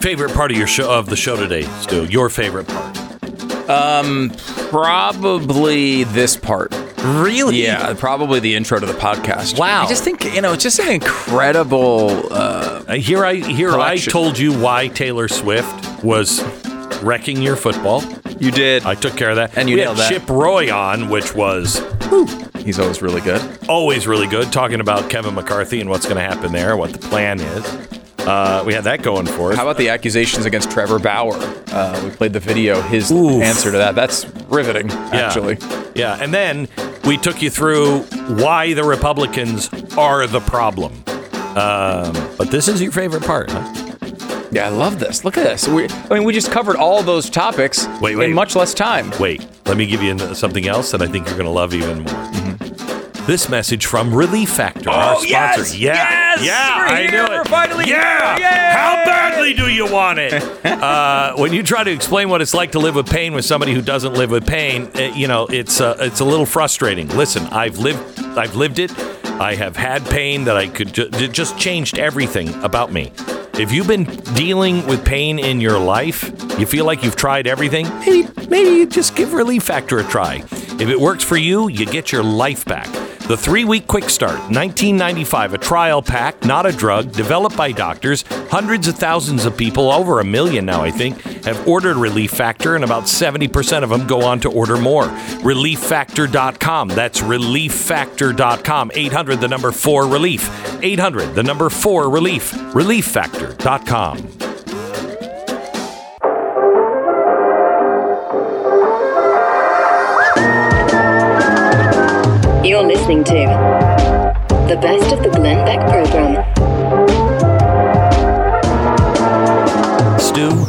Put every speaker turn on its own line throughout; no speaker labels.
favorite part of your show of the show today, Stu? Your favorite part?
Um, probably this part.
Really?
Yeah, probably the intro to the podcast.
Wow.
I just think you know it's just an incredible. Uh,
Uh, here I here
Collection.
I told you why Taylor Swift was wrecking your football.
you did.
I took care of that.
And you
we
nailed
had
that.
Chip Roy on, which was
He's always really good.
always really good, talking about Kevin McCarthy and what's going to happen there, what the plan is. Uh, we had that going for us.
How about the accusations against Trevor Bauer? Uh, we played the video. His
Oof.
answer to that. That's riveting. Actually,
Yeah, and then we took you through why the Republicans are the problem. Um, but this is your favorite part, huh?
yeah, I love this. Look at this. We, I mean, we just covered all those topics
Wait, wait.
in much less time.
Wait, let me give you something else that I think you're going to love even more. This message from Relief Factor, our
Oh, yes!
sponsor. Yeah,
Yes!
yeah,
We're
I
here!
knew it.
We're finally
yeah.
here! Yay!
How badly do you want it? uh, when you try to explain what it's like to live with pain with somebody who doesn't live with pain, uh, you know it's uh, it's a little frustrating. Listen, I've lived I've lived it. I have had pain that I could ju- it just changed everything about me. If you've been dealing with pain in your life, you feel like you've tried everything, maybe, maybe you just give Relief Factor a try. If it works for you, you get your life back. The three week quick start, 1995, a trial pack, not a drug, developed by doctors. Hundreds of thousands of people, over a million now, I think, have ordered Relief Factor, and about 70% of them go on to order more. ReliefFactor.com. That's ReliefFactor.com. 800, the number 4 relief. 800, the number 4 relief. ReliefFactor.com.
listening to the best of the Glenn Beck program.
Stu,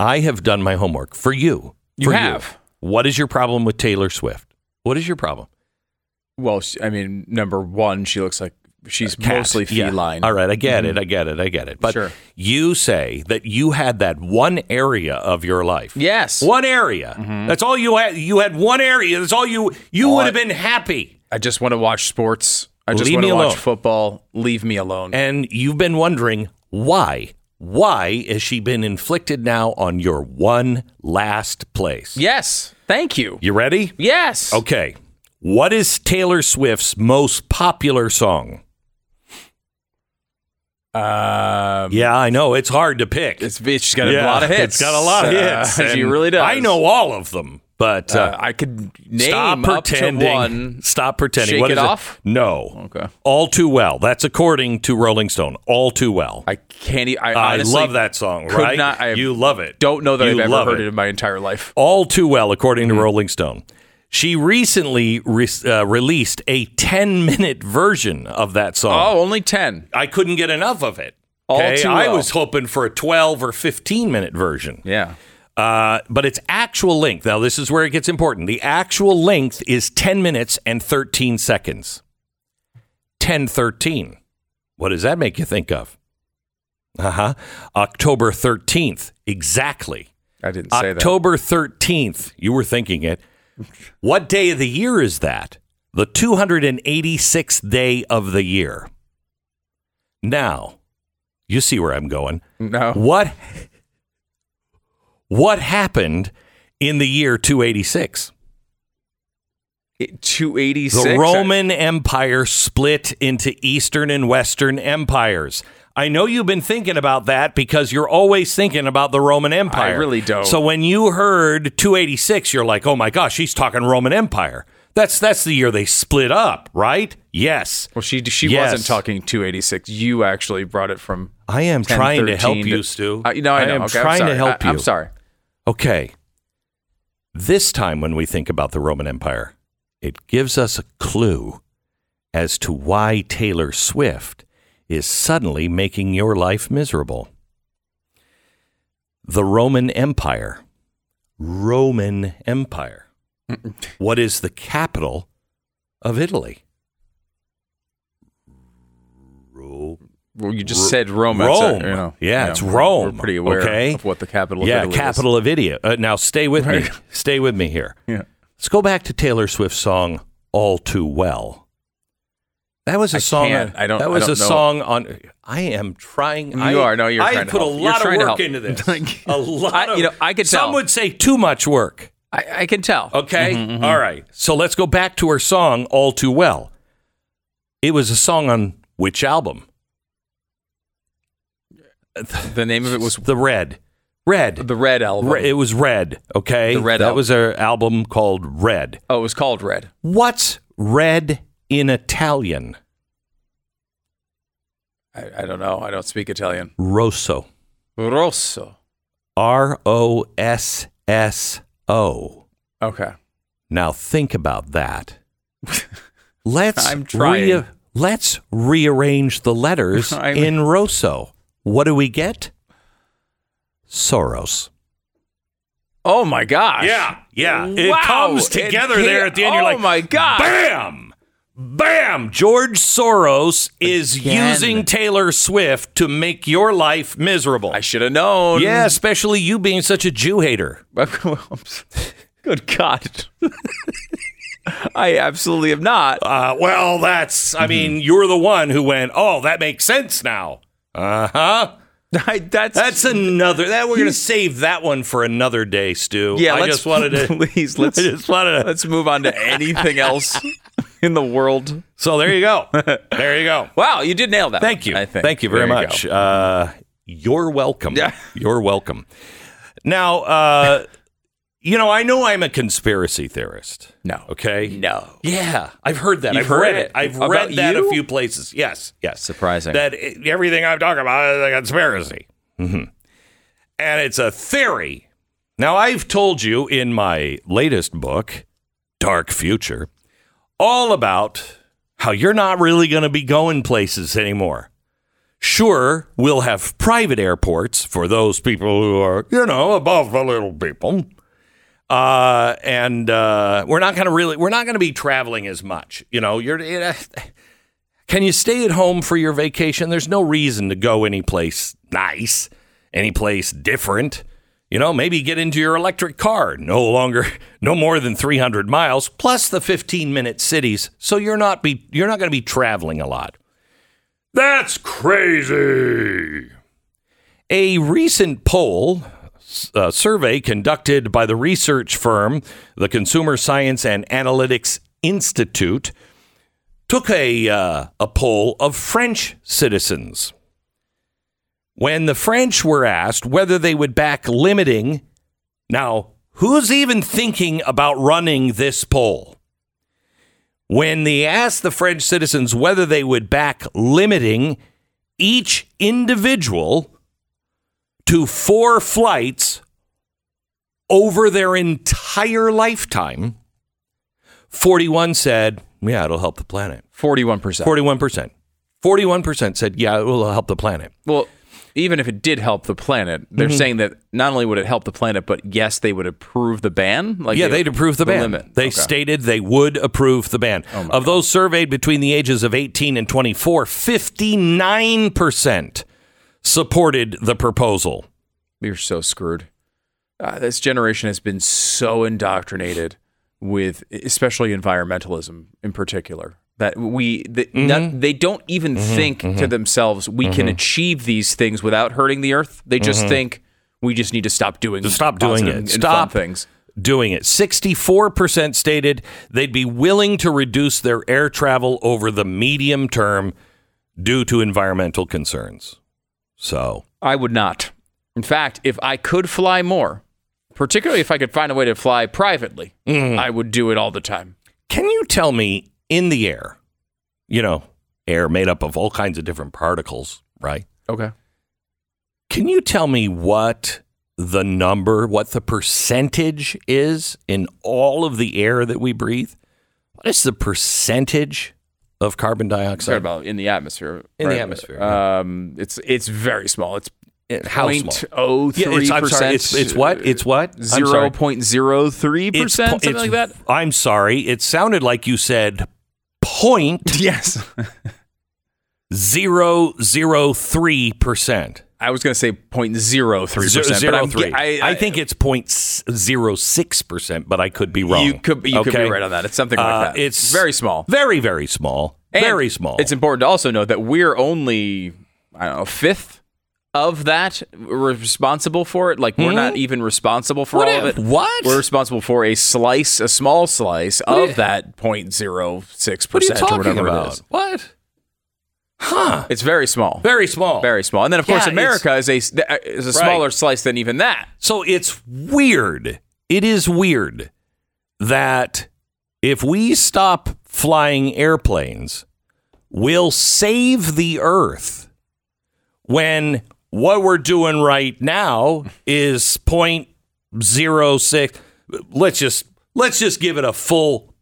I have done my homework for you.
You
For
have.
What is your problem with Taylor Swift? What is your problem?
Well, I mean, number one, she looks like she's mostly feline. Mm-hmm.
All right, I get it. I get it. I get it. But
Sure.
you say that you had that one area of your life.
Yes.
One area. That's all you had. You had one area. That's all you. You
All
would have been happy.
I just want to watch sports. I just
Leave
want
me
to watch football. Leave me alone.
And you've been wondering why. Why has she been inflicted now on your one last place?
yes. Thank you.
You ready?
Yes.
Okay. What is Taylor Swift's most popular song?
Um,
Yeah, I know. It's hard to pick.
it's, she's got a
Yeah,
lot of hits.
It's got a lot of
Uh,
hits.
she
and
really does.
I know all of them, but uh,
Uh, I could name
stop
up to
pretending.
one.
Stop pretending.
Shake
What
It
is
Off?
No.
Okay.
All too well. That's according to Rolling Stone. All too well.
I can't. e- I,
I love that song. Right?
not- I
you love it.
Don't know that
You
I've ever heard it. in my entire life.
All too well, according
Mm-hmm.
to Rolling Stone. She recently re- uh, released a 10 minute version of that song.
Oh, only ten.
I couldn't get enough of it.
All
Okay?
too
I
well.
was hoping for a 12 or 15 minute version.
Yeah.
Uh, but its actual length, now this is where it gets important. The actual length is 10 minutes and 13 seconds. 1013. What does that make you think of? Uh huh. October 13th. Exactly.
I didn't say that.
October 13th. You were thinking it. What day of the year is that? The 286th day of the year. Now, you see where I'm going.
No.
What what happened in the year 286?
Two eighty six.
The Roman Empire split into Eastern and Western empires. I know you've been thinking about that because you're always thinking about the Roman Empire.
I really don't.
So when you heard 286, you're like, "Oh my gosh, she's talking Roman Empire." That's that's the year they split up, right? Yes.
Well, she she
Yes.
wasn't talking 286. You actually brought it from.
I am trying to
1013
help you, Stu.
Uh, no, I know.
am
okay,
trying to help
I,
you.
I'm sorry.
Okay. This time, when we think about the Roman Empire, it gives us a clue as to why Taylor Swift is suddenly making your life miserable. The Roman Empire. Roman Empire. what is the capital of Italy?
Well, you just
Ro-
said Rome.
Rome.
it, you know.
Yeah, it's
we're-
Rome,
We're pretty aware
okay?
of what the capital. Of yeah, Italy
capital of India. Uh, now, stay with me. Stay with me here.
Yeah.
Let's go back to Taylor Swift's song "All Too Well." That was a
I
song.
I don't-
That was
don't
a
know.
song on. I am trying.
You
I,
are. No, you're
I put a
help. You're
lot of work into this. a lot
I-
of.
you know, I could
Some
tell.
would say too much work.
I, I can tell.
Okay.
Mm-hmm,
All right. So let's go back to her song "All Too Well." It was a song on which album?
The name of it was
The Red. Red.
the Red album.
Re- it was Red. Okay.
The Red
That
album.
was her album called Red.
oh, it was called Red.
What's red in Italian?
I, I don't know. I don't speak Italian.
Rosso.
Rosso.
R O S S O.
Okay.
Now think about that. Let's
I'm trying.
rea- let's rearrange the letters in Rosso. What do we get? Soros.
Oh my gosh.
yeah. Yeah.
It
comes together
hit-
there at the end.
oh
You're like,
my God.
Bam! Bam! George Soros is
Again.
using Taylor Swift to make your life miserable.
I should have known.
yeah, especially you being such a Jew hater.
Good God. I absolutely am not.
Uh, well, that's, I mean,
Mm-hmm.
you're the one who went, oh, that makes sense now. Uh huh.
That's
That's another, that we're going to save that one for another day, Stu.
yeah.
I just wanted to,
please let's
I just wanted to,
let's move on to anything else in the world.
so there you go. There you go.
Wow, you did nail that.
Thank
one,
you. Thank you very
There
much. Uh, you're welcome.
Yeah.
You're welcome. Now, uh, you know, I know I'm a conspiracy theorist.
No.
Okay.
No.
Yeah, I've heard that.
You've
I've read
it?
it. I've
About
read that
you?
a few places. Yes. Yes.
Surprising.
That everything I'm talking about is a conspiracy. hmm And it's a theory. Now, I've told you in my latest book, Dark Future, all about how you're not really going to be going places anymore. Sure, we'll have private airports for those people who are, you know, above the little people. Uh, and uh, we're not going to really, we're not going to be traveling as much. You know, you're, can you stay at home for your vacation? There's no reason to go anyplace nice, anyplace different. You know, maybe get into your electric car. No longer, no more than 300 miles, plus the 15 minute cities. So you're not be, you're not going to be traveling a lot. That's crazy. A recent poll uh, survey conducted by the research firm, the Consumer Science and Analytics Institute, took a, uh, a poll of French citizens. When the French were asked whether they would back limiting, now, who's even thinking about running this poll? When they asked the French citizens whether they would back limiting each individual to four flights over their entire lifetime, 41 said, yeah, it'll help the planet.
Forty-one percent.
41%. 41% said, yeah, it will help the planet.
Well, even if it did help the planet, they're
Mm-hmm.
saying that not only would it help the planet, but yes, they would approve the ban. Like
yeah,
they-
they'd approve the, ban.
limit.
They
Okay.
stated they would approve the ban. of those surveyed between the ages of 18 and 24, 59% supported the proposal.
You're so screwed. Uh, this generation has been so indoctrinated with, especially environmentalism in particular, that we the,
Mm-hmm.
not, they don't even think to themselves we can achieve these things without hurting the earth. They just think we just need to stop doing
Mm-hmm. stop doing it. Stop.
things.
doing it. 64% stated they'd be willing to reduce their air travel over the medium term due to environmental concerns. So,
I would not. In fact, if I could fly more, particularly if I could find a way to fly privately,
Mm-hmm.
I would do it all the time.
can you tell me in the air, you know, air made up of all kinds of different particles, right?
Okay.
Can you tell me what the number, what the percentage is in all of the air that we breathe? What is the percentage of carbon dioxide?
about in the atmosphere.
In the atmosphere,
Um, it's it's very small. It's
How
point
small?
oh
Yeah, it's, I'm sorry.
percent.
It's, it's what? It's what?
Zero point zero three percent, something like that.
I'm sorry. It sounded like you said point
Yes,
zero zero three percent.
I was going to say point zero three percent, but I'm,
three.
I,
I, think it's point zero six percent, but I could be wrong.
you could you could be right on that. It's something like
Uh,
that.
It's
very small.
very very small.
And
Very small.
It's important to also note that we're only, I don't know, a fifth of that responsible for it. Like we're not even responsible for
What
all
if-
of it.
what?
We're responsible for a slice, a small slice
are
of
you-
that 0.06
what are you
percent or
talking
whatever it
about?
is.
What? Huh?
It's very small.
Very small.
Very small. And then, of course, America is a uh, is a smaller slice than even that.
So it's weird. It is weird that if we stop flying airplanes, we'll save the Earth when what we're doing right now is 0.06. Let's just let's just give it a full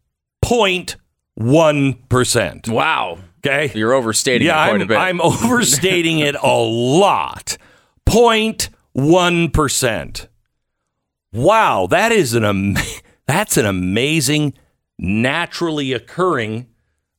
0.1 percent.
Wow.
Okay,
You're overstating
yeah, I'm,
a bit.
I'm overstating it a lot. 0.1%. Wow, that is an am- that's an amazing naturally occurring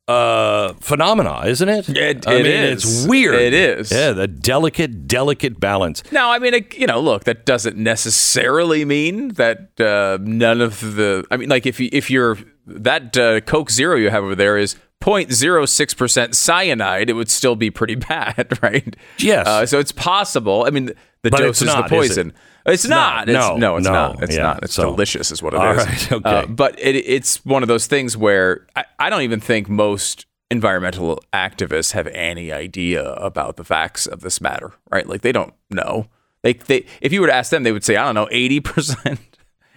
uh phenomena, isn't it?
It-
I
it
mean,
is.
it's weird.
It is.
Yeah, the delicate delicate balance.
Now, I mean, it, you know, look, that doesn't necessarily mean that uh, none of the. I mean, like if you, if you're that uh, Coke Zero you have over there is 0.06 percent cyanide, it would still be pretty bad, right?
Yes.
Uh, so it's possible. I mean, the
But
dose is
not,
the
is it?
poison. It's not.
not.
It's,
No,
no, it's
no.
not. It's
Yeah,
not. It's
so-
delicious, is what it is.
Right, okay.
Uh, but it, it's one of those things where I, I don't even think most environmental activists have any idea about the facts of this matter, right? Like they don't know. They, they if you were to ask them, they would say, I don't know, eighty percent,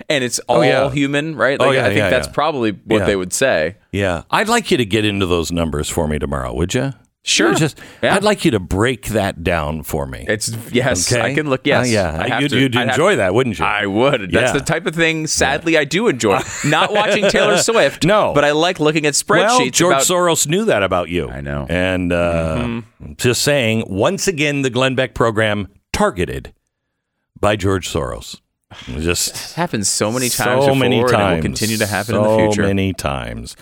and it's all
Oh, yeah.
human, right?
Oh, yeah,
I think
yeah,
that's
yeah.
probably what they would say.
Yeah. I'd like you to get into those numbers for me tomorrow, would you?
Sure.
Just. I'd like you to break that down for me.
It's yes,
Okay?
I can look. Yes,
Uh, yeah. You'd- you'd enjoy that, wouldn't you?
I would. That's the type of thing. Sadly, I do enjoy. Not watching Taylor Swift.
No.
but I like looking at spreadsheets.
Well, George
about,
Soros knew that about you.
I know.
And uh, just saying, once again, the Glenn Beck program targeted by George Soros. Just
happens so many times.
so
before,
many
and
times.
it will continue to happen
so
in the future.
So many times.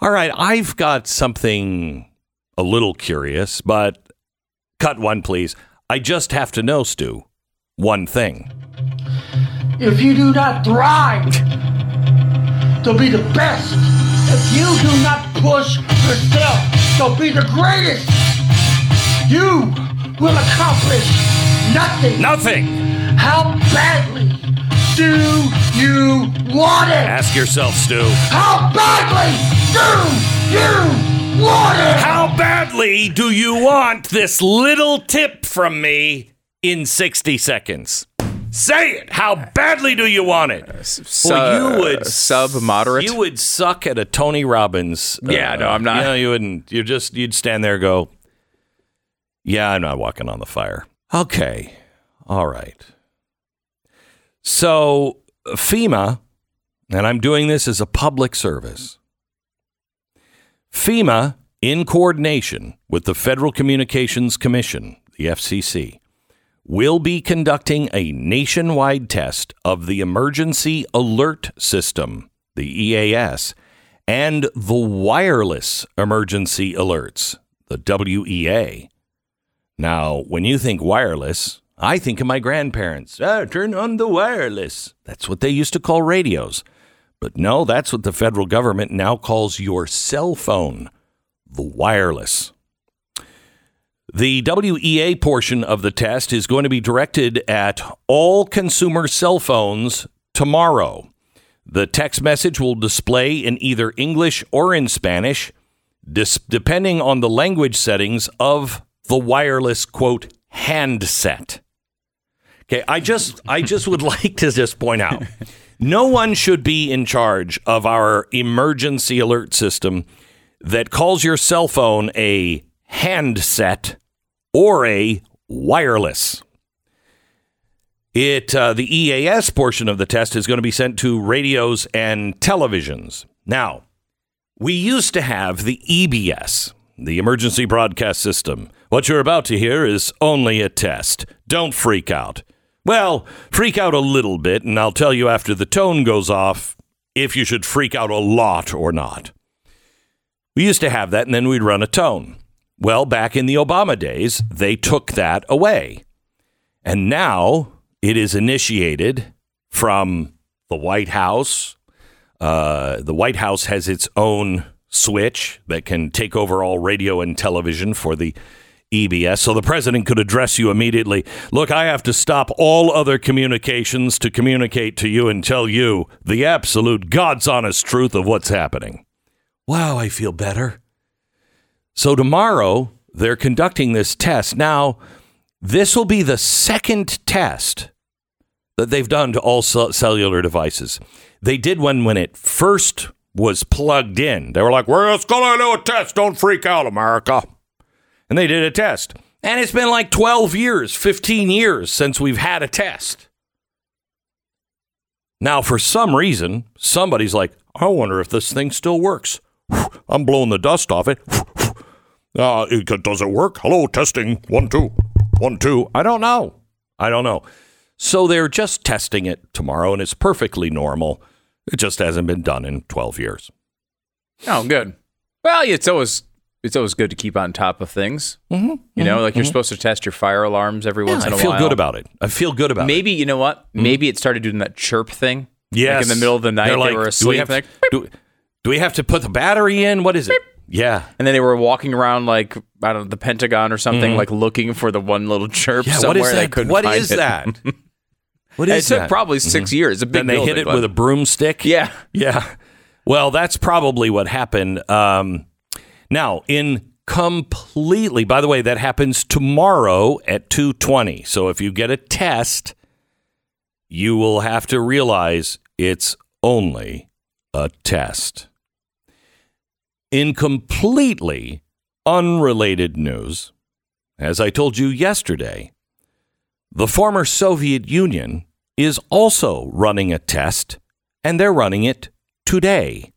All right, I've got something a little curious, but cut one, please. I just have to know, Stu, one thing.
If you do not thrive to be the best, if you do not push yourself to be the greatest, you will accomplish nothing.
Nothing.
How badly do you want it?
Ask yourself, Stu.
How badly do you want it?
How badly do you want this little tip from me in 60 seconds? Say it. How badly do you want it?
Su-
Well, you would
sub moderate.
You would suck at a Tony Robbins. uh,
Yeah, no, I'm not.
You know, you wouldn't. You just you'd stand there and go, "Yeah, I'm not walking on the fire." Okay, all right. So FEMA, and I'm doing this as a public service. FEMA, in coordination with the Federal Communications Commission, the FCC, will be conducting a nationwide test of the Emergency Alert System, the EAS, and the Wireless Emergency Alerts, the WEA. Now, when you think wireless, I think of my grandparents. Ah, turn on the wireless. That's what they used to call radios. But no, that's what the federal government now calls your cell phone, the wireless. The WEA portion of the test is going to be directed at all consumer cell phones tomorrow. The text message will display in either English or in Spanish, depending on the language settings of the wireless quote handset. Okay, I just I just would like to just point out no one should be in charge of our emergency alert system that calls your cell phone a handset or a wireless. It uh, the EAS portion of the test is going to be sent to radios and televisions. Now, we used to have the EBS, the Emergency Broadcast System. What you're about to hear is only a test. Don't freak out. Well, freak out a little bit, and I'll tell you after the tone goes off if you should freak out a lot or not. We used to have that, and then we'd run a tone. Well, back in the Obama days, they took that away. And now it is initiated from the White House. Uh, the White House has its own switch that can take over all radio and television for the EBS. So the president could address you immediately. Look, I have to stop all other communications to communicate to you and tell you the absolute God's honest truth of what's happening. Wow, I feel better. So tomorrow, they're conducting this test. Now, this will be the second test that they've done to all cell- cellular devices. They did one when it first was plugged in. They were like, we're just going to do a test. Don't freak out, America. And they did a test. And it's been like 12 years, 15 years since we've had a test. Now, for some reason, somebody's like, I wonder if this thing still works. I'm blowing the dust off it. Uh, it- does it work? Hello, testing. One, two. One, two. I don't know. I don't know. So they're just testing it tomorrow, and it's perfectly normal. It just hasn't been done in 12 years.
Oh, good. Well, it's always it's always good to keep on top of things. Mm-hmm, you know, like you're supposed to test your fire alarms every once in
I
a
feel
while.
good about it. I feel good about it.
Maybe you know what? Maybe it started doing that chirp thing.
Yes.
Like in the middle of the night,
They're
they
like,
were
do we
asleep.
have,
like,
do, do we have to put the battery in? What is it? Yeah.
and then they were walking around like I don't know the Pentagon or something, like looking for the one little chirp
Mm-hmm. Yeah.
somewhere.
What is
They
that?
couldn't
What
find
is
it.
that? What
it
is
took
that? Mm-hmm.
probably 6 years. A big
Then they hit it
but-
with a broomstick.
yeah.
Yeah. Well, that's probably what happened. Um, now, in completely, by the way, that happens tomorrow at 2:20. So if you get a test, you will have to realize it's only a test. In completely unrelated news, as I told you yesterday, the former Soviet Union is also running a test, and they're running it today.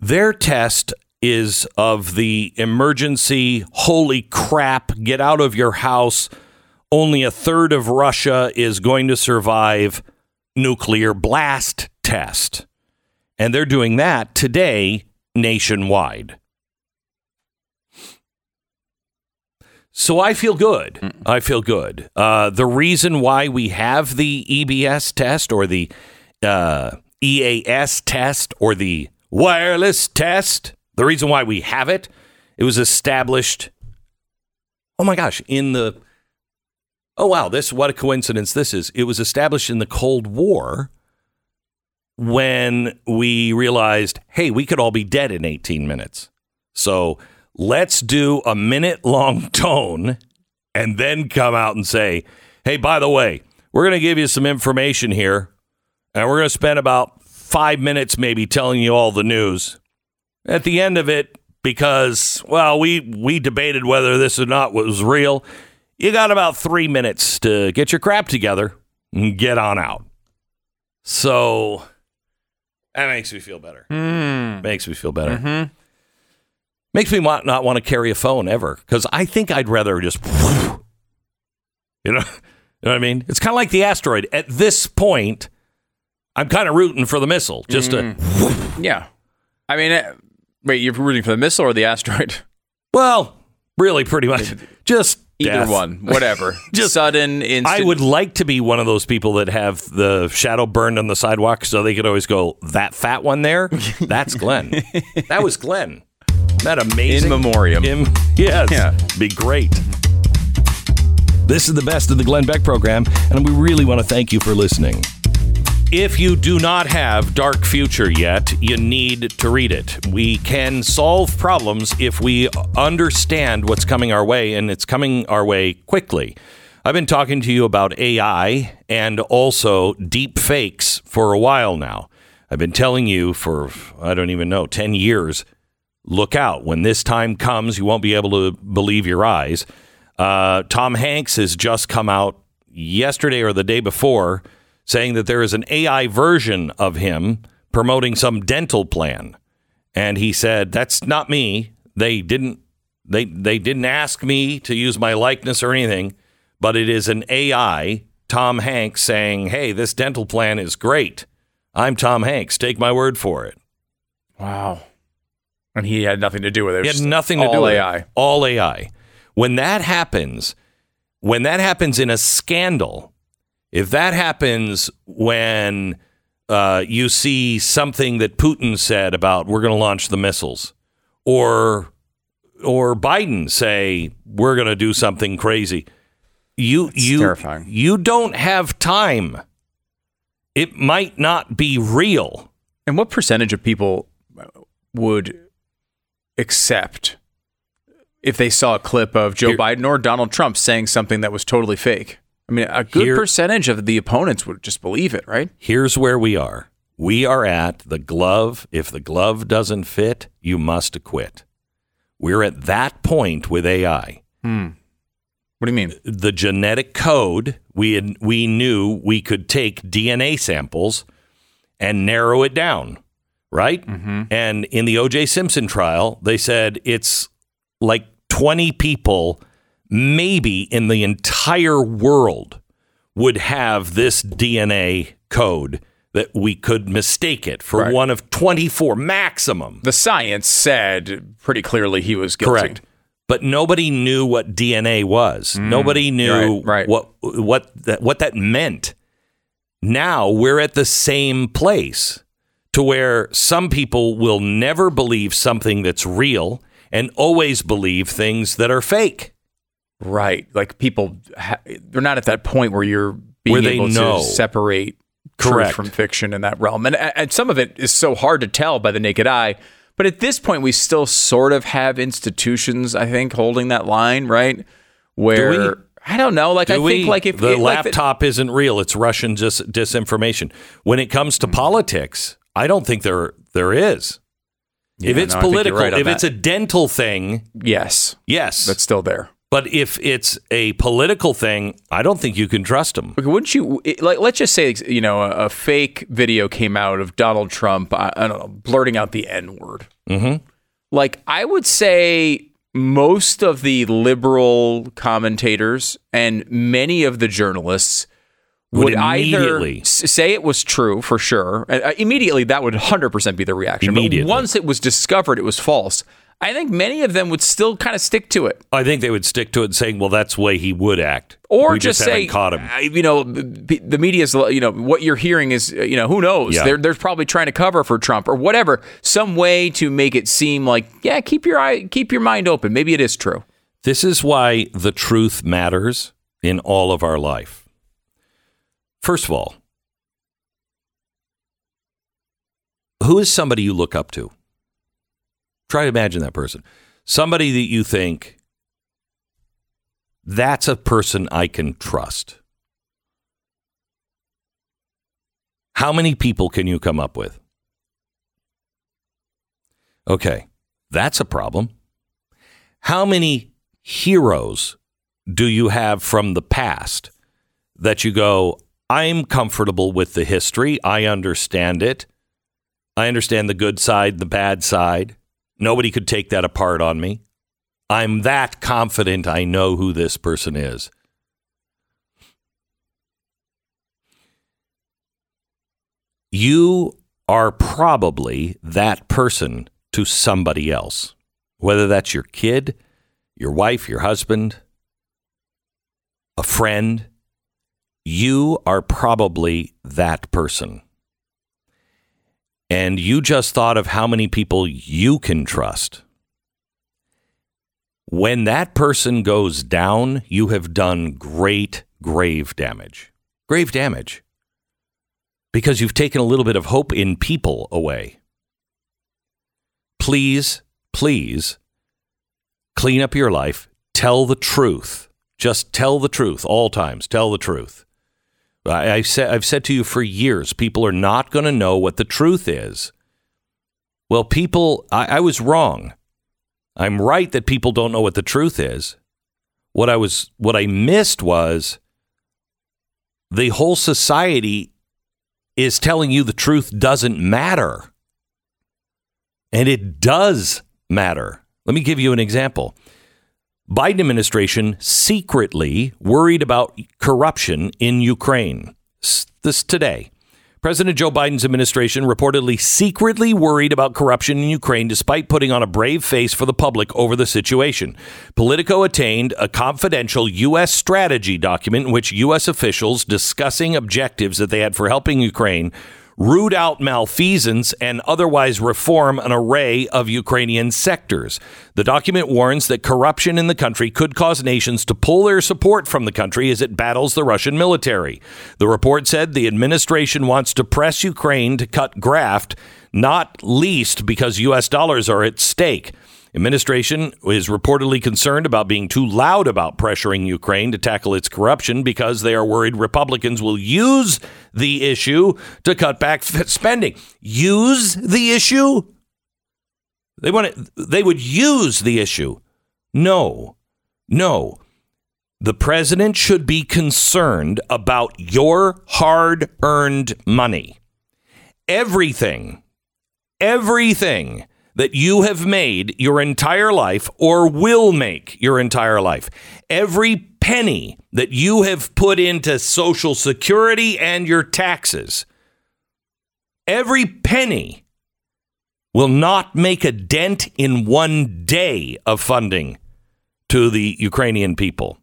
Their test is of the emergency, holy crap, get out of your house. Only a third of Russia is going to survive nuclear blast test. And they're doing that today nationwide. So I feel good. I feel good. Uh, the reason why we have the EBS test or the uh, EAS test or the wireless test, the reason why we have it, it was established. Oh my gosh, in the oh wow, this what a coincidence this is. It was established in the Cold War when we realized, hey, we could all be dead in 18 minutes. So let's do a minute long tone and then come out and say, hey, by the way, we're going to give you some information here and we're going to spend about five minutes maybe telling you all the news. At the end of it, because, well, we, we debated whether this or not was real, you got about three minutes to get your crap together and get on out. So that makes me feel better. Hmm. Makes me feel better. Mm-hmm. Makes me want, not want to carry a phone ever because I think I'd rather just, you know, you know what I mean? It's kind of like the asteroid. At this point, I'm kind of rooting for the missile. Just to, mm.
Yeah. I mean, wait, you're rooting for the missile or the asteroid?
well, really, pretty much, just
Either
death.
one, whatever.
Just-
sudden, instant.
I would like to be one of those people that have the shadow burned on the sidewalk so they could always go, that fat one there, that's Glenn. that was Glenn. That amazing?
In memoriam.
Im- yes.
Yeah.
Be great. This is the best of the Glenn Beck program, and we really want to thank you for listening. If you do not have Dark Future yet, you need to read it. We can solve problems if we understand what's coming our way, and it's coming our way quickly. I've been talking to you about AI and also deep fakes for a while now. I've been telling you for, I don't even know, 10 years look out. When this time comes, you won't be able to believe your eyes. Uh, Tom Hanks has just come out yesterday or the day before saying that there is an AI version of him promoting some dental plan. And he said, That's not me. They didn't they they didn't ask me to use my likeness or anything, but it is an AI, Tom Hanks saying, Hey, this dental plan is great. I'm Tom Hanks. Take my word for it.
Wow. And he had nothing to do with it.
It
was
had nothing to do with
AI.
it. All AI. When that happens, when that happens in a scandal, if that happens when uh, you see something that Putin said about we're going to launch the missiles, or or Biden say we're going to do something crazy. You you
terrifying.
you don't have time. It might not be real.
And what percentage of people would accept if they saw a clip of Joe
Here-
Biden or Donald Trump saying something that was totally fake? I mean, a good
Here-
percentage of the opponents would just believe it, right?
Here's where we are. We are at the glove. If the glove doesn't fit, you must acquit. We're at that point with AI. Hmm.
What do you mean?
the genetic code we had, we knew we could take DNA samples and narrow it down, right? Mm-hmm. And in the O.J. Simpson trial, they said it's like 20 people, maybe in the entire world, would have this DNA code that we could mistake it for
Right.
one of 24 maximum.
The science said pretty clearly he was guilty.
Correct. But nobody knew what DNA was. nobody knew
Mm. right, right.
what what that what that meant. Now we're at the same place to where some people will never believe something that's real and always believe things that are fake.
Right. Like people, ha- they're not at that point where you're being
Where
able
know.
to separate
Correct.
truth from fiction in that realm. And, and some of it is so hard to tell by the naked eye. But at this point, we still sort of have institutions, I think, holding that line, right? Where
we?
I don't know. Like I
we?
think, like if
the
it- like
laptop isn't real, it's Russian dis- disinformation. When it comes to hmm. politics, I don't think there there is. if it's
no, I think you're
political,
right
if it's a dental thing,
yes,
yes,
that's still there.
But if it's a political thing, I don't think you can trust them.
Okay, wouldn't you like? Let's just say, you know, a, a fake video came out of Donald Trump. I, I don't know, blurting out the N word.
Mm-hmm.
Like, I would say most of the liberal commentators and many of the journalists
Would
would, either say it was true for sure. Uh, immediately, that would 100% be the reaction.
Immediately.
But once it was discovered it was false, I think many of them would still kind of stick to it.
I think they would stick to it, saying, "Well, that's the way he would act,"
or
we
just,
just,
say,
caught him.
you know, the media's, you know, what you're hearing is, you know, who knows?
Yeah.
They're, they're probably trying to cover for Trump or whatever. Some way to make it seem like, yeah, keep your eye, keep your mind open. Maybe it is true.
This is why the truth matters in all of our life. First of all, who is somebody you look up to? Try to imagine that person. Somebody that you think that's a person I can trust. How many people can you come up with? Okay, that's a problem. How many heroes do you have from the past that you go, I'm comfortable with the history. I understand it. I understand the good side, the bad side. Nobody could take that apart on me. I'm that confident I know who this person is. You are probably that person to somebody else, whether that's your kid, your wife, your husband, a friend. You are probably that person. And you just thought of how many people you can trust. When that person goes down, you have done great grave damage. Grave damage. Because you've taken a little bit of hope in people away. Please, please clean up your life. Tell the truth. Just tell the truth all times. Tell the truth. I, I said, I've said to you for years, people are not going to know what the truth is. Well, people, I, I was wrong. I'm right that people don't know what the truth is. What I was, what I missed was the whole society is telling you the truth doesn't matter. And it does matter. Let me give you an example. Biden administration secretly worried about corruption in Ukraine. This today. President Joe Biden's administration reportedly secretly worried about corruption in Ukraine despite putting on a brave face for the public over the situation. Politico attained a confidential U.S. strategy document in which U.S. officials discussing objectives that they had for helping Ukraine root out malfeasance, and otherwise reform an array of Ukrainian sectors. The document warns that corruption in the country could cause nations to pull their support from the country as it battles the Russian military. The report said the administration wants to press Ukraine to cut graft, not least because U.S. dollars are at stake. Administration is reportedly concerned about being too loud about pressuring Ukraine to tackle its corruption because they are worried Republicans will use the issue to cut back spending. Use the issue? They want it, they would use the issue. No. No. The president should be concerned about your hard-earned money. Everything everything that you have made your entire life or will make your entire life. Every penny that you have put into Social Security and your taxes, every penny will not make a dent in one day of funding to the Ukrainian people.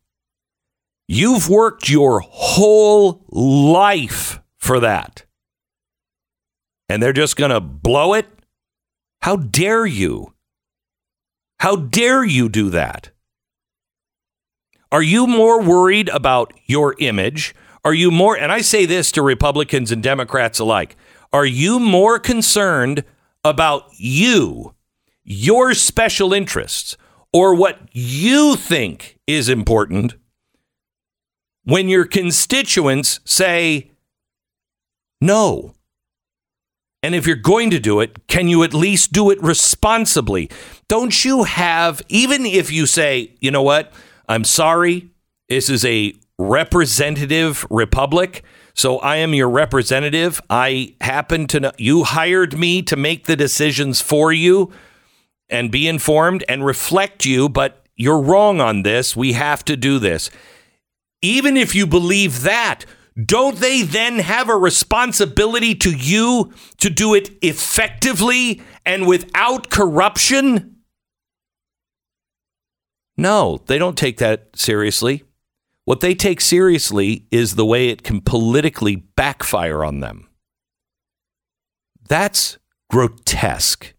You've worked your whole life for that. And they're just going to blow it how dare you? How dare you do that? Are you more worried about your image? Are you more, and I say this to Republicans and Democrats alike, are you more concerned about you, your special interests, or what you think is important when your constituents say no? And if you're going to do it, can you at least do it responsibly? Don't you have, even if you say, you know what, I'm sorry, this is a representative republic. So I am your representative. I happen to know you hired me to make the decisions for you and be informed and reflect you, but you're wrong on this. We have to do this. Even if you believe that, don't they then have a responsibility to you to do it effectively and without corruption? No, they don't take that seriously. What they take seriously is the way it can politically backfire on them. That's grotesque.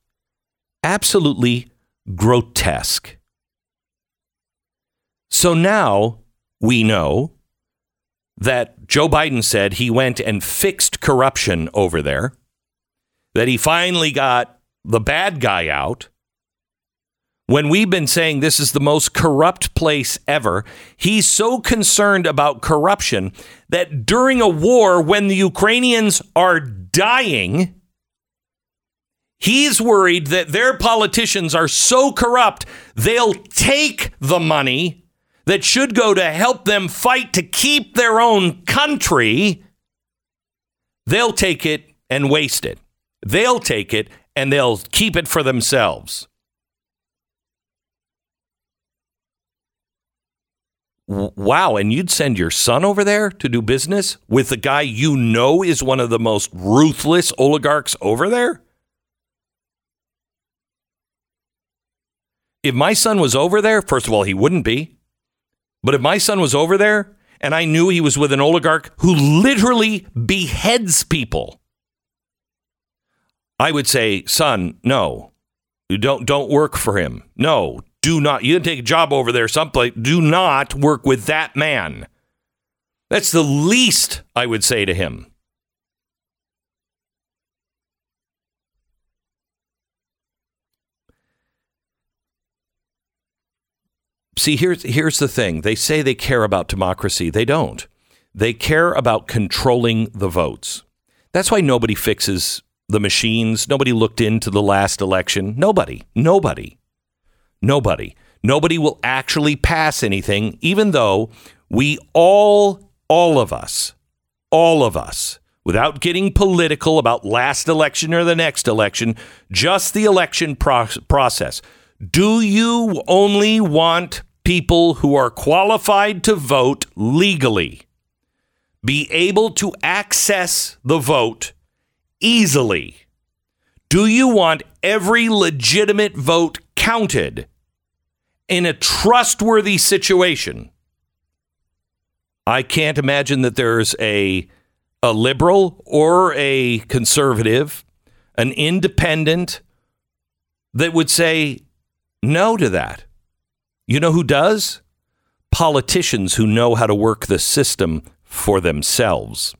Absolutely grotesque. So now we know that Joe Biden said he went and fixed corruption over there, that he finally got the bad guy out. When we've been saying this is the most corrupt place ever, he's so concerned about corruption that during a war when the Ukrainians are dying, he's worried that their politicians are so corrupt they'll take the money that should go to help them fight to keep their own country, they'll take it and waste it. They'll take it and they'll keep it for themselves. Wow, and you'd send your son over there to do business with the guy you know is one of the most ruthless oligarchs over there? If my son was over there, first of all, he wouldn't be. But if my son was over there and I knew he was with an oligarch who literally beheads people, I would say, son, no, don't don't work for him. No, do not. You can take a job over there someplace. Do not work with that man. That's the least I would say to him. See, here's here's the thing. They say they care about democracy. They don't. They care about controlling the votes. That's why nobody fixes the machines. Nobody looked into the last election. Nobody. Nobody. Nobody. Nobody will actually pass anything, even though we all, all of us, all of us, without getting political about last election or the next election, just the election pro- process. Do you only want people who are qualified to vote legally be able to access the vote easily? Do you want every legitimate vote counted in a trustworthy situation? I can't imagine that there's a a liberal or a conservative, an independent that would say no to that. You know who does? Politicians who know how to work the system for themselves.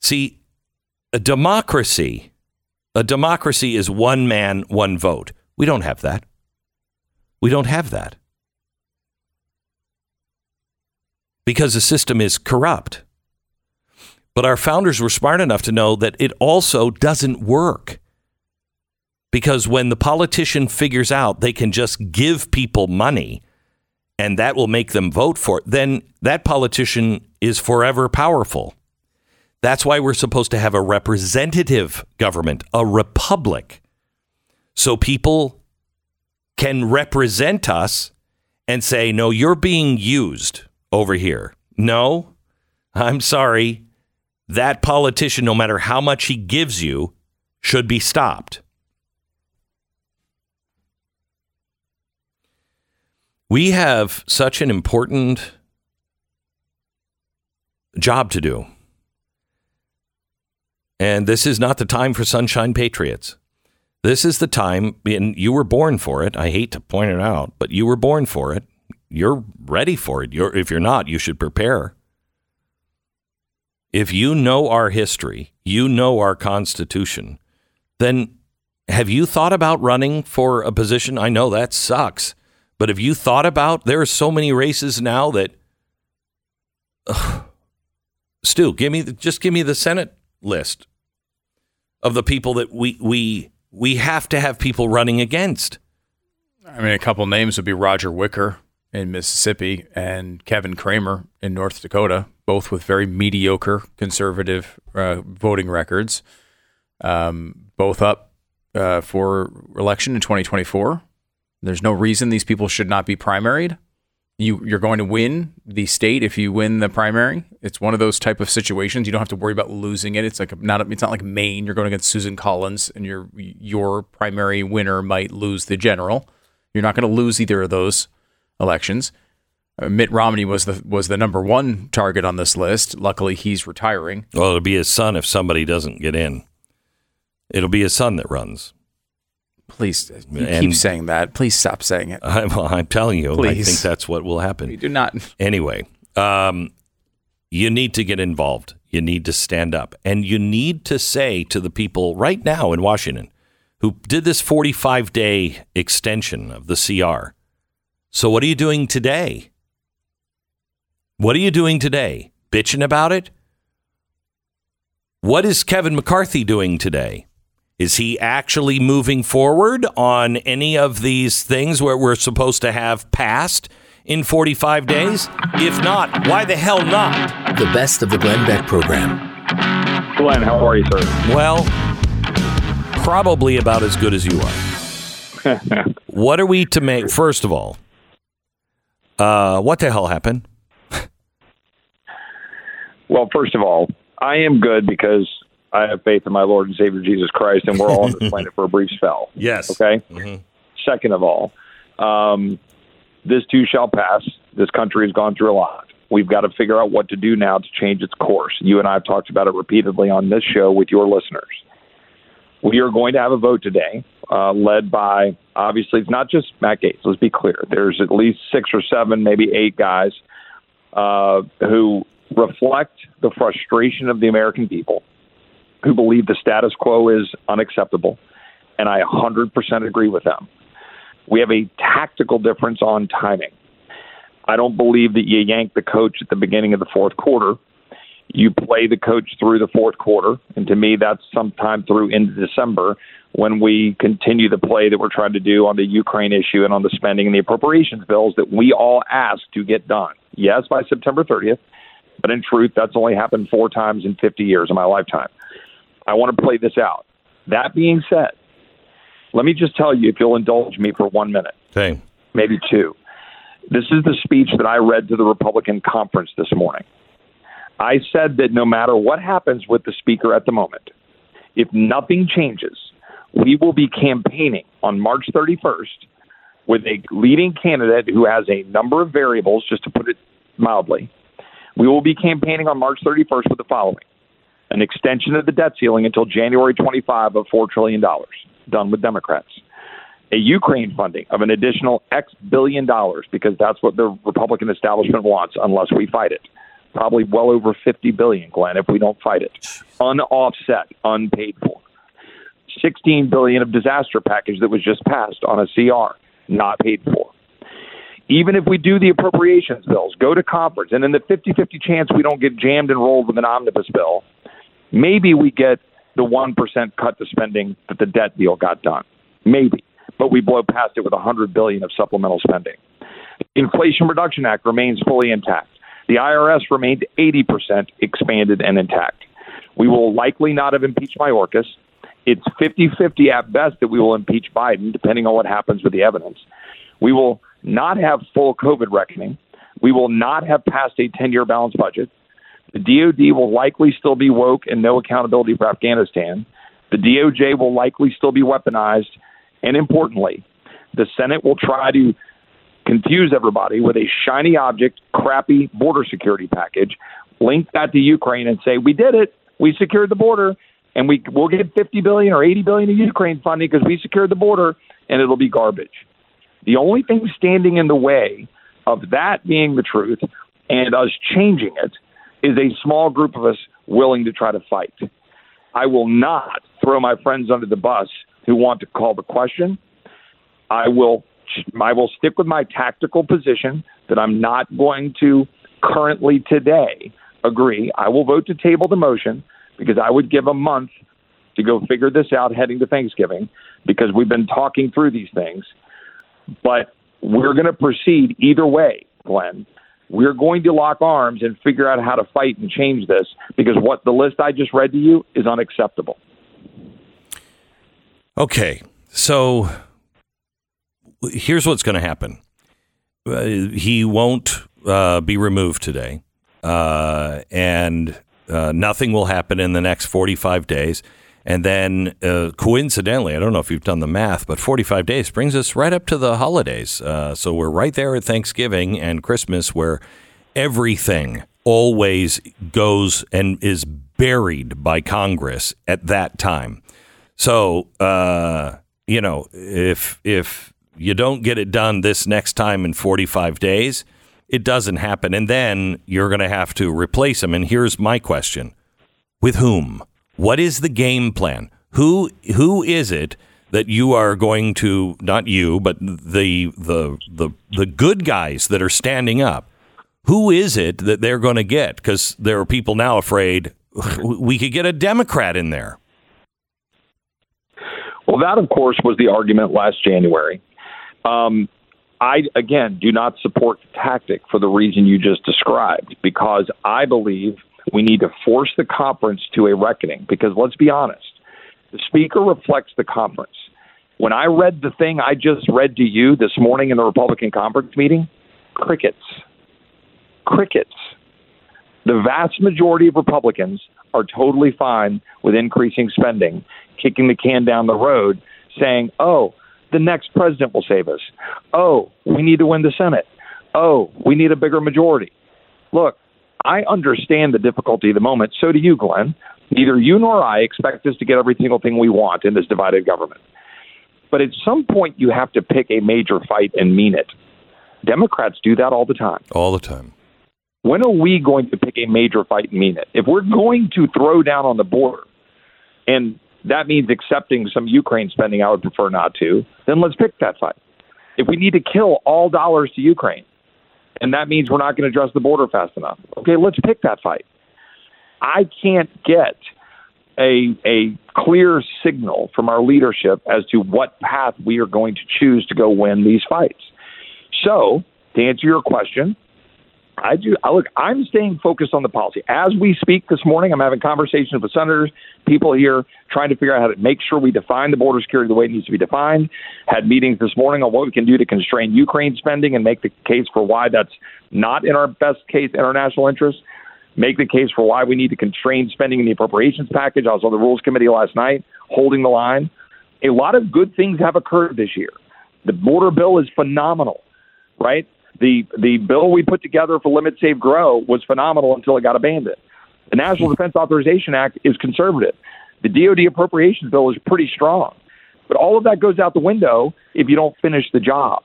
See, a democracy, a democracy is one man, one vote. We don't have that. We don't have that. Because the system is corrupt. But our founders were smart enough to know that it also doesn't work. Because when the politician figures out they can just give people money and that will make them vote for it, then that politician is forever powerful. That's why we're supposed to have a representative government, a republic, so people can represent us and say, no, you're being used over here. No, I'm sorry. That politician, no matter how much he gives you, should be stopped. We have such an important job to do. And this is not the time for sunshine patriots. This is the time, and you were born for it. I hate to point it out, but you were born for it. You're ready for it. You're, if you're not, you should prepare. If you know our history, you know our Constitution, then have you thought about running for a position? I know that sucks, but have you thought about there are so many races now that. Stu, give me just give me the Senate list of the people that we we we have to have people running against.
I mean, a couple names would be Roger Wicker in Mississippi and Kevin Cramer in North Dakota, both with very mediocre conservative uh, voting records, um, both up uh, for election in 2024. There's no reason these people should not be primaried you you're going to win the state if you win the primary. It's one of those type of situations. You don't have to worry about losing it. It's like not it's not like Maine. You're going against Susan Collins, and your your primary winner might lose the general. You're not going to lose either of those elections. Uh, Mitt Romney was the was the number one target on this list. Luckily, he's retiring.
Well, it'll be his son if somebody doesn't get in. It'll be his son that runs.
Please, you and keep saying that. Please stop saying it.
I'm, I'm telling you, Please. I think that's what will happen.
You do not.
Anyway, um, you need to get involved. You need to stand up. And you need to say to the people right now in Washington who did this 45 day extension of the CR. So, what are you doing today? What are you doing today? Bitching about it? What is Kevin McCarthy doing today? Is he actually moving forward on any of these things where we're supposed to have passed in 45 days? If not, why the hell not?
The best of the Glenn Beck program.
Glenn, how are you, sir?
Well, probably about as good as you are. what are we to make? First of all, uh, what the hell happened?
well, first of all, I am good because I have faith in my Lord and Savior Jesus Christ, and we're all on this planet for a brief spell.
Yes.
Okay. Mm-hmm. Second of all, um, this too shall pass. This country has gone through a lot. We've got to figure out what to do now to change its course. You and I have talked about it repeatedly on this show with your listeners. We are going to have a vote today, uh, led by obviously it's not just Matt Gaetz. Let's be clear. There's at least six or seven, maybe eight guys uh, who reflect the frustration of the American people who believe the status quo is unacceptable, and I 100% agree with them. We have a tactical difference on timing. I don't believe that you yank the coach at the beginning of the fourth quarter. You play the coach through the fourth quarter, and to me, that's sometime through into December when we continue the play that we're trying to do on the Ukraine issue and on the spending and the appropriations bills that we all asked to get done. Yes, by September 30th, but in truth, that's only happened four times in 50 years of my lifetime. I want to play this out. That being said, let me just tell you, if you'll indulge me for one minute,
okay.
maybe two. This is the speech that I read to the Republican conference this morning. I said that no matter what happens with the speaker at the moment, if nothing changes, we will be campaigning on March 31st with a leading candidate who has a number of variables, just to put it mildly, We will be campaigning on March 31st with the following an extension of the debt ceiling until January 25 of $4 trillion, done with Democrats. A Ukraine funding of an additional X billion dollars, because that's what the Republican establishment wants, unless we fight it. Probably well over 50 billion, Glenn, if we don't fight it. Unoffset, unpaid for. 16 billion of disaster package that was just passed on a CR, not paid for. Even if we do the appropriations bills, go to conference, and in the 50-50 chance we don't get jammed and rolled with an omnibus bill, maybe we get the 1% cut to spending that the debt deal got done. Maybe. But we blow past it with 100 billion of supplemental spending. The Inflation Reduction Act remains fully intact. The IRS remained 80% expanded and intact. We will likely not have impeached Mayorkas. It's 50 50 at best that we will impeach Biden, depending on what happens with the evidence. We will not have full COVID reckoning. We will not have passed a 10 year balanced budget. The DOD will likely still be woke and no accountability for Afghanistan. The DOJ will likely still be weaponized. And importantly, the Senate will try to confuse everybody with a shiny object, crappy border security package, link that to Ukraine and say, we did it. We secured the border and we we'll get 50 billion or 80 billion of Ukraine funding because we secured the border and it'll be garbage. The only thing standing in the way of that being the truth and us changing it is a small group of us willing to try to fight. I will not throw my friends under the bus who want to call the question. I will I will stick with my tactical position that I'm not going to currently today agree. I will vote to table the motion because I would give a month to go figure this out heading to Thanksgiving because we've been talking through these things. But we're going to proceed either way, Glenn. We're going to lock arms and figure out how to fight and change this because what the list I just read to you is unacceptable.
Okay. So here's what's going to happen uh, he won't uh, be removed today, uh, and uh, nothing will happen in the next 45 days. And then, uh, coincidentally, I don't know if you've done the math, but 45 days brings us right up to the holidays. Uh, so we're right there at Thanksgiving and Christmas where everything always goes and is buried by Congress at that time. So, uh, you know, if, if you don't get it done this next time in 45 days, it doesn't happen. And then you're going to have to replace them. And here's my question with whom? What is the game plan? Who who is it that you are going to not you, but the the the the good guys that are standing up? Who is it that they're going to get? Because there are people now afraid we could get a Democrat in there.
Well, that of course was the argument last January. Um, I again do not support the tactic for the reason you just described because I believe we need to force the conference to a reckoning because let's be honest, the speaker reflects the conference. When I read the thing I just read to you this morning in the Republican conference meeting, crickets. Crickets. The vast majority of Republicans are totally fine with increasing spending, kicking the can down the road, saying, oh, the next president will save us. Oh, we need to win the Senate. Oh, we need a bigger majority. Look, I understand the difficulty of the moment. So do you, Glenn. Neither you nor I expect us to get every single thing we want in this divided government. But at some point, you have to pick a major fight and mean it. Democrats do that all the time.
All the time.
When are we going to pick a major fight and mean it? If we're going to throw down on the border, and that means accepting some Ukraine spending, I would prefer not to, then let's pick that fight. If we need to kill all dollars to Ukraine, and that means we're not going to address the border fast enough. Okay, let's pick that fight. I can't get a a clear signal from our leadership as to what path we are going to choose to go win these fights. So, to answer your question, I do. I look. I'm staying focused on the policy as we speak this morning. I'm having conversations with senators, people here, trying to figure out how to make sure we define the border security the way it needs to be defined. Had meetings this morning on what we can do to constrain Ukraine spending and make the case for why that's not in our best case international interest. Make the case for why we need to constrain spending in the appropriations package. I was on the Rules Committee last night, holding the line. A lot of good things have occurred this year. The border bill is phenomenal, right? The the bill we put together for limit, save, grow was phenomenal until it got abandoned. The National hmm. Defense Authorization Act is conservative. The DoD appropriations bill is pretty strong. But all of that goes out the window if you don't finish the job.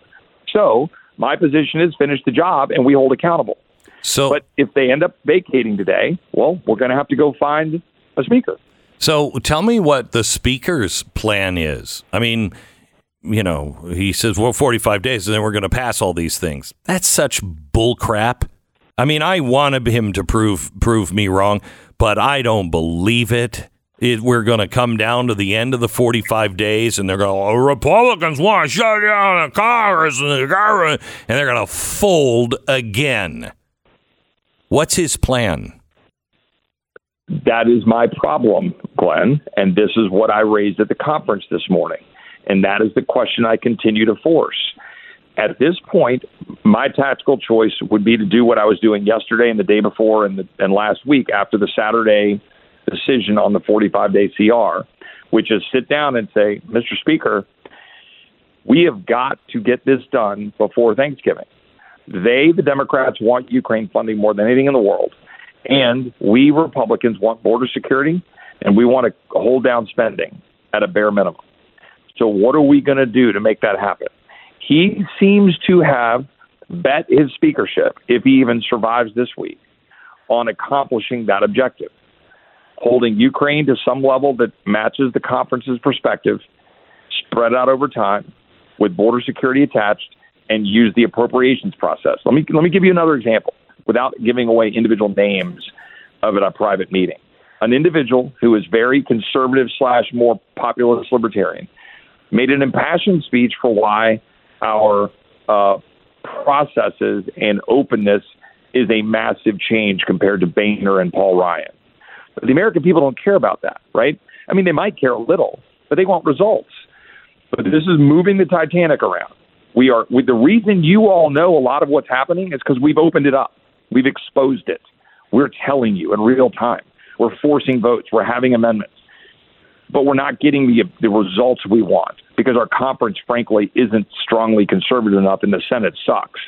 So my position is finish the job and we hold accountable.
So,
But if they end up vacating today, well, we're going to have to go find a speaker.
so tell me what the speaker's plan is. I mean, you know, he says, well, 45 days and then we're going to pass all these things. That's such bull crap. I mean, I wanted him to prove prove me wrong, but I don't believe it. it we're going to come down to the end of the 45 days and they're going to, oh, Republicans want to shut down the Congress and the government, and they're going to fold again. What's his plan?
That is my problem, Glenn. And this is what I raised at the conference this morning. And that is the question I continue to force. At this point, my tactical choice would be to do what I was doing yesterday and the day before and, the, and last week after the Saturday decision on the 45 day CR, which is sit down and say, Mr. Speaker, we have got to get this done before Thanksgiving. They, the Democrats, want Ukraine funding more than anything in the world. And we Republicans want border security and we want to hold down spending at a bare minimum. So, what are we going to do to make that happen? He seems to have bet his speakership, if he even survives this week, on accomplishing that objective, holding Ukraine to some level that matches the conference's perspective, spread out over time, with border security attached, and use the appropriations process. Let me let me give you another example without giving away individual names of at a private meeting. An individual who is very conservative slash more populist libertarian made an impassioned speech for why our uh, processes and openness is a massive change compared to Boehner and Paul Ryan. But the American people don't care about that, right? I mean, they might care a little, but they want results. But this is moving the Titanic around. We are the reason you all know a lot of what's happening is because we've opened it up. We've exposed it. We're telling you in real time. We're forcing votes. We're having amendments. But we're not getting the the results we want because our conference, frankly, isn't strongly conservative enough, and the Senate sucks.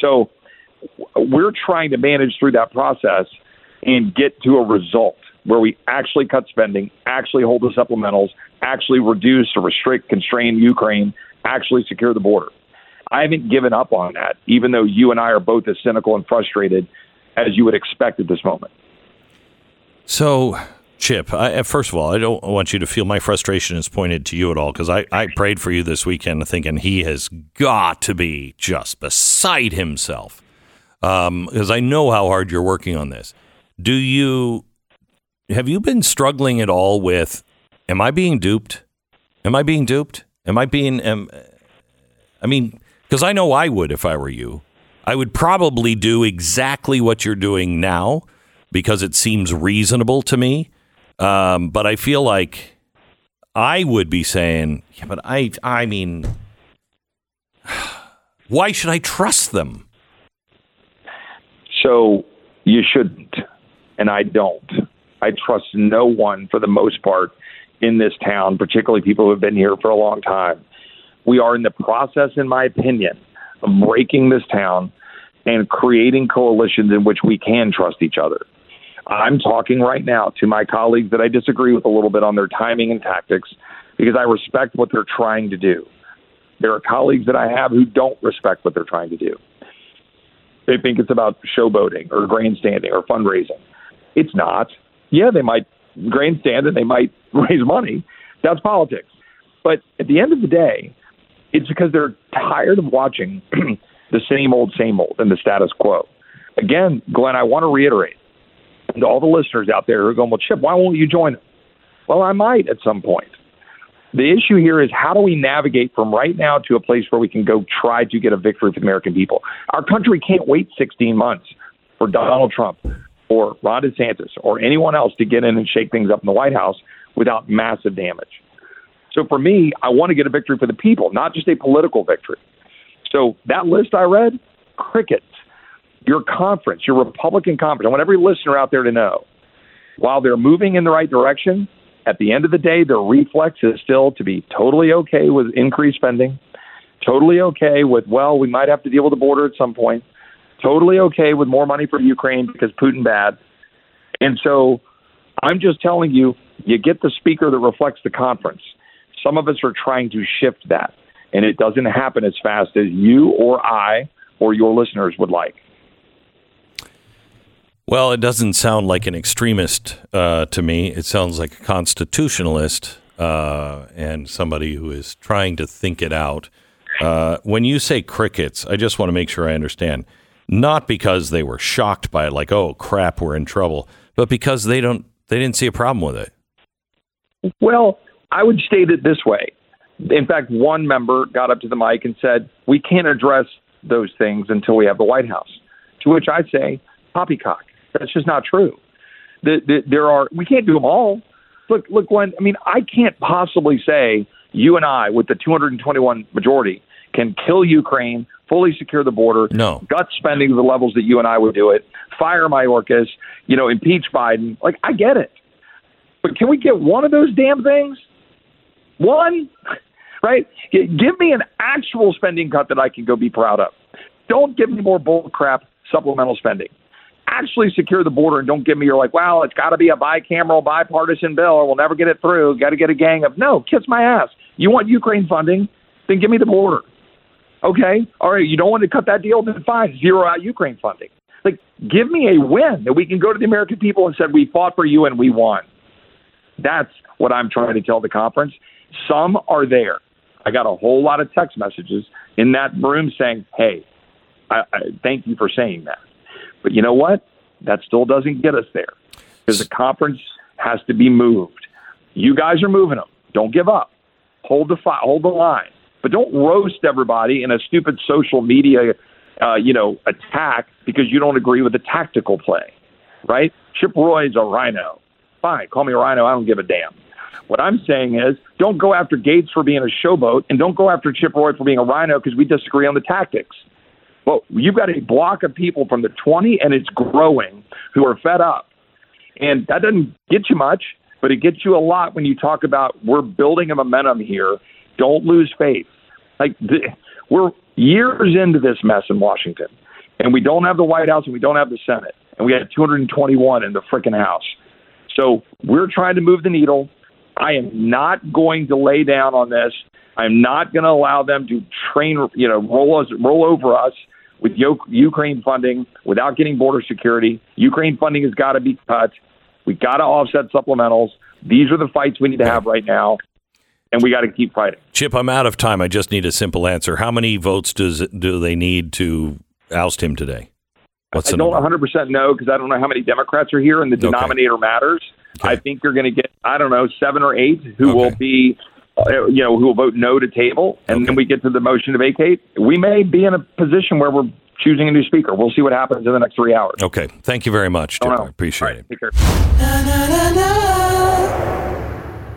So we're trying to manage through that process and get to a result where we actually cut spending, actually hold the supplementals, actually reduce or restrict, constrain Ukraine, actually secure the border. I haven't given up on that, even though you and I are both as cynical and frustrated as you would expect at this moment.
So, Chip, I, first of all, I don't want you to feel my frustration is pointed to you at all because I, I prayed for you this weekend thinking he has got to be just beside himself um, because I know how hard you're working on this. Do you have you been struggling at all with? Am I being duped? Am I being duped? Am I being? Am, I mean, because I know I would if I were you. I would probably do exactly what you're doing now because it seems reasonable to me. Um, but I feel like I would be saying, yeah, but I, I mean, why should I trust them?
So you shouldn't, and I don't. I trust no one for the most part in this town, particularly people who have been here for a long time. We are in the process, in my opinion, of breaking this town and creating coalitions in which we can trust each other. I'm talking right now to my colleagues that I disagree with a little bit on their timing and tactics because I respect what they're trying to do. There are colleagues that I have who don't respect what they're trying to do. They think it's about showboating or grandstanding or fundraising. It's not. Yeah, they might grandstand and they might raise money. That's politics. But at the end of the day, it's because they're tired of watching the same old, same old and the status quo. Again, Glenn, I want to reiterate to all the listeners out there who are going, well, Chip, why won't you join us? Well, I might at some point. The issue here is how do we navigate from right now to a place where we can go try to get a victory for the American people? Our country can't wait 16 months for Donald Trump or Ron DeSantis or anyone else to get in and shake things up in the White House without massive damage. So for me, I want to get a victory for the people, not just a political victory. So that list I read, crickets. Your conference, your Republican conference, I want every listener out there to know while they're moving in the right direction, at the end of the day, their reflex is still to be totally okay with increased spending, Totally okay with, well, we might have to deal with the border at some point. Totally okay with more money for Ukraine because Putin bad. And so I'm just telling you, you get the speaker that reflects the conference. Some of us are trying to shift that, and it doesn't happen as fast as you or I or your listeners would like.
Well, it doesn't sound like an extremist uh, to me. It sounds like a constitutionalist uh, and somebody who is trying to think it out. Uh, when you say crickets, I just want to make sure I understand. Not because they were shocked by it, like, oh crap, we're in trouble, but because they don't, they didn't see a problem with it.
Well, I would state it this way. In fact, one member got up to the mic and said, "We can't address those things until we have the White House." To which I say, "Poppycock." That's just not true. The, the, there are we can't do them all. Look, look, Glenn. I mean, I can't possibly say you and I, with the 221 majority, can kill Ukraine, fully secure the border,
No.
gut spending to the levels that you and I would do it, fire Mayorkas, you know, impeach Biden. Like, I get it, but can we get one of those damn things? One, right? Give me an actual spending cut that I can go be proud of. Don't give me more bull crap supplemental spending. Actually secure the border and don't give me your like, well, it's got to be a bicameral, bipartisan bill or we'll never get it through. Got to get a gang of no, kiss my ass. You want Ukraine funding? Then give me the border. Okay, all right. You don't want to cut that deal? Then fine, zero out Ukraine funding. Like, give me a win that we can go to the American people and said we fought for you and we won. That's what I'm trying to tell the conference. Some are there. I got a whole lot of text messages in that room saying, "Hey, I, I thank you for saying that." But you know what? That still doesn't get us there because the conference has to be moved. You guys are moving them. Don't give up. Hold the fi- hold the line, but don't roast everybody in a stupid social media, uh, you know, attack because you don't agree with the tactical play. Right? Chip Roy's a rhino. Fine, call me a rhino. I don't give a damn. What I'm saying is, don't go after Gaetz for being a showboat, and don't go after Chip Roy for being a rhino because we disagree on the tactics. Well, you've got a block of people from the 20, and it's growing, who are fed up. And that doesn't get you much, but it gets you a lot when you talk about we're building a momentum here. Don't lose faith. Like we're years into this mess in Washington, and we don't have the White House and we don't have the Senate, and we had 221 in the frickin' House. So we're trying to move the needle. I am not going to lay down on this. I'm not going to allow them to train, you know, roll us, roll over us with Ukraine funding without getting border security. Ukraine funding has got to be cut. We got to offset supplementals. These are the fights we need to have right now, and we got to keep fighting.
Chip, I'm out of time. I just need a simple answer. How many votes does do they need to oust him today? What's
I don't
number?
100% know because I don't know how many Democrats are here, and the
Okay.
denominator matters.
Okay.
I think you're going to get, I don't know, seven or eight who will be, Uh, you know, who will vote no to table, and
Okay.
then we get to the motion to vacate. We may be in a position where we're choosing a new speaker. We'll see what happens in the next three hours.
Okay. Thank you very much.
Don't.
I appreciate
right,
it.
take care.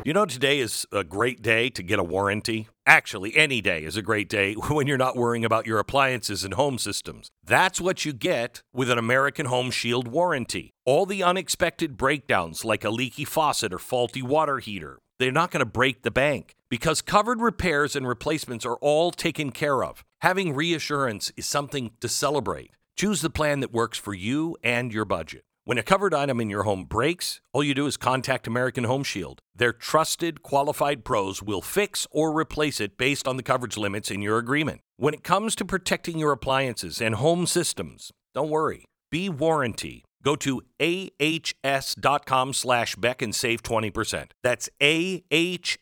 You know, today is a great day to get a warranty. Actually, any day is a great day when you're not worrying about your appliances and home systems. That's what you get with an American Home Shield warranty. All the unexpected breakdowns, like a leaky faucet or faulty water heater, they're not going to break the bank because covered repairs and replacements are all taken care of. Having reassurance is something to celebrate. Choose the plan that works for you and your budget. When a covered item in your home breaks, all you do is contact American Home Shield. Their trusted, qualified pros will fix or replace it based on the coverage limits in your agreement. When it comes to protecting your appliances and home systems, don't worry. Be warranty. Go to ahs.com slash Beck and save 20%. That's ahs.com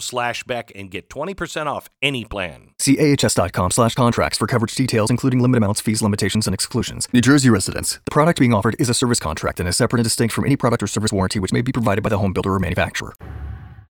slash Beck and get 20% off any plan.
See ahs.com slash contracts for coverage details, including limit amounts, fees, limitations, and exclusions. New Jersey residents. The product being offered is a service contract and is separate and distinct from any product or service warranty which may be provided by the home builder or manufacturer.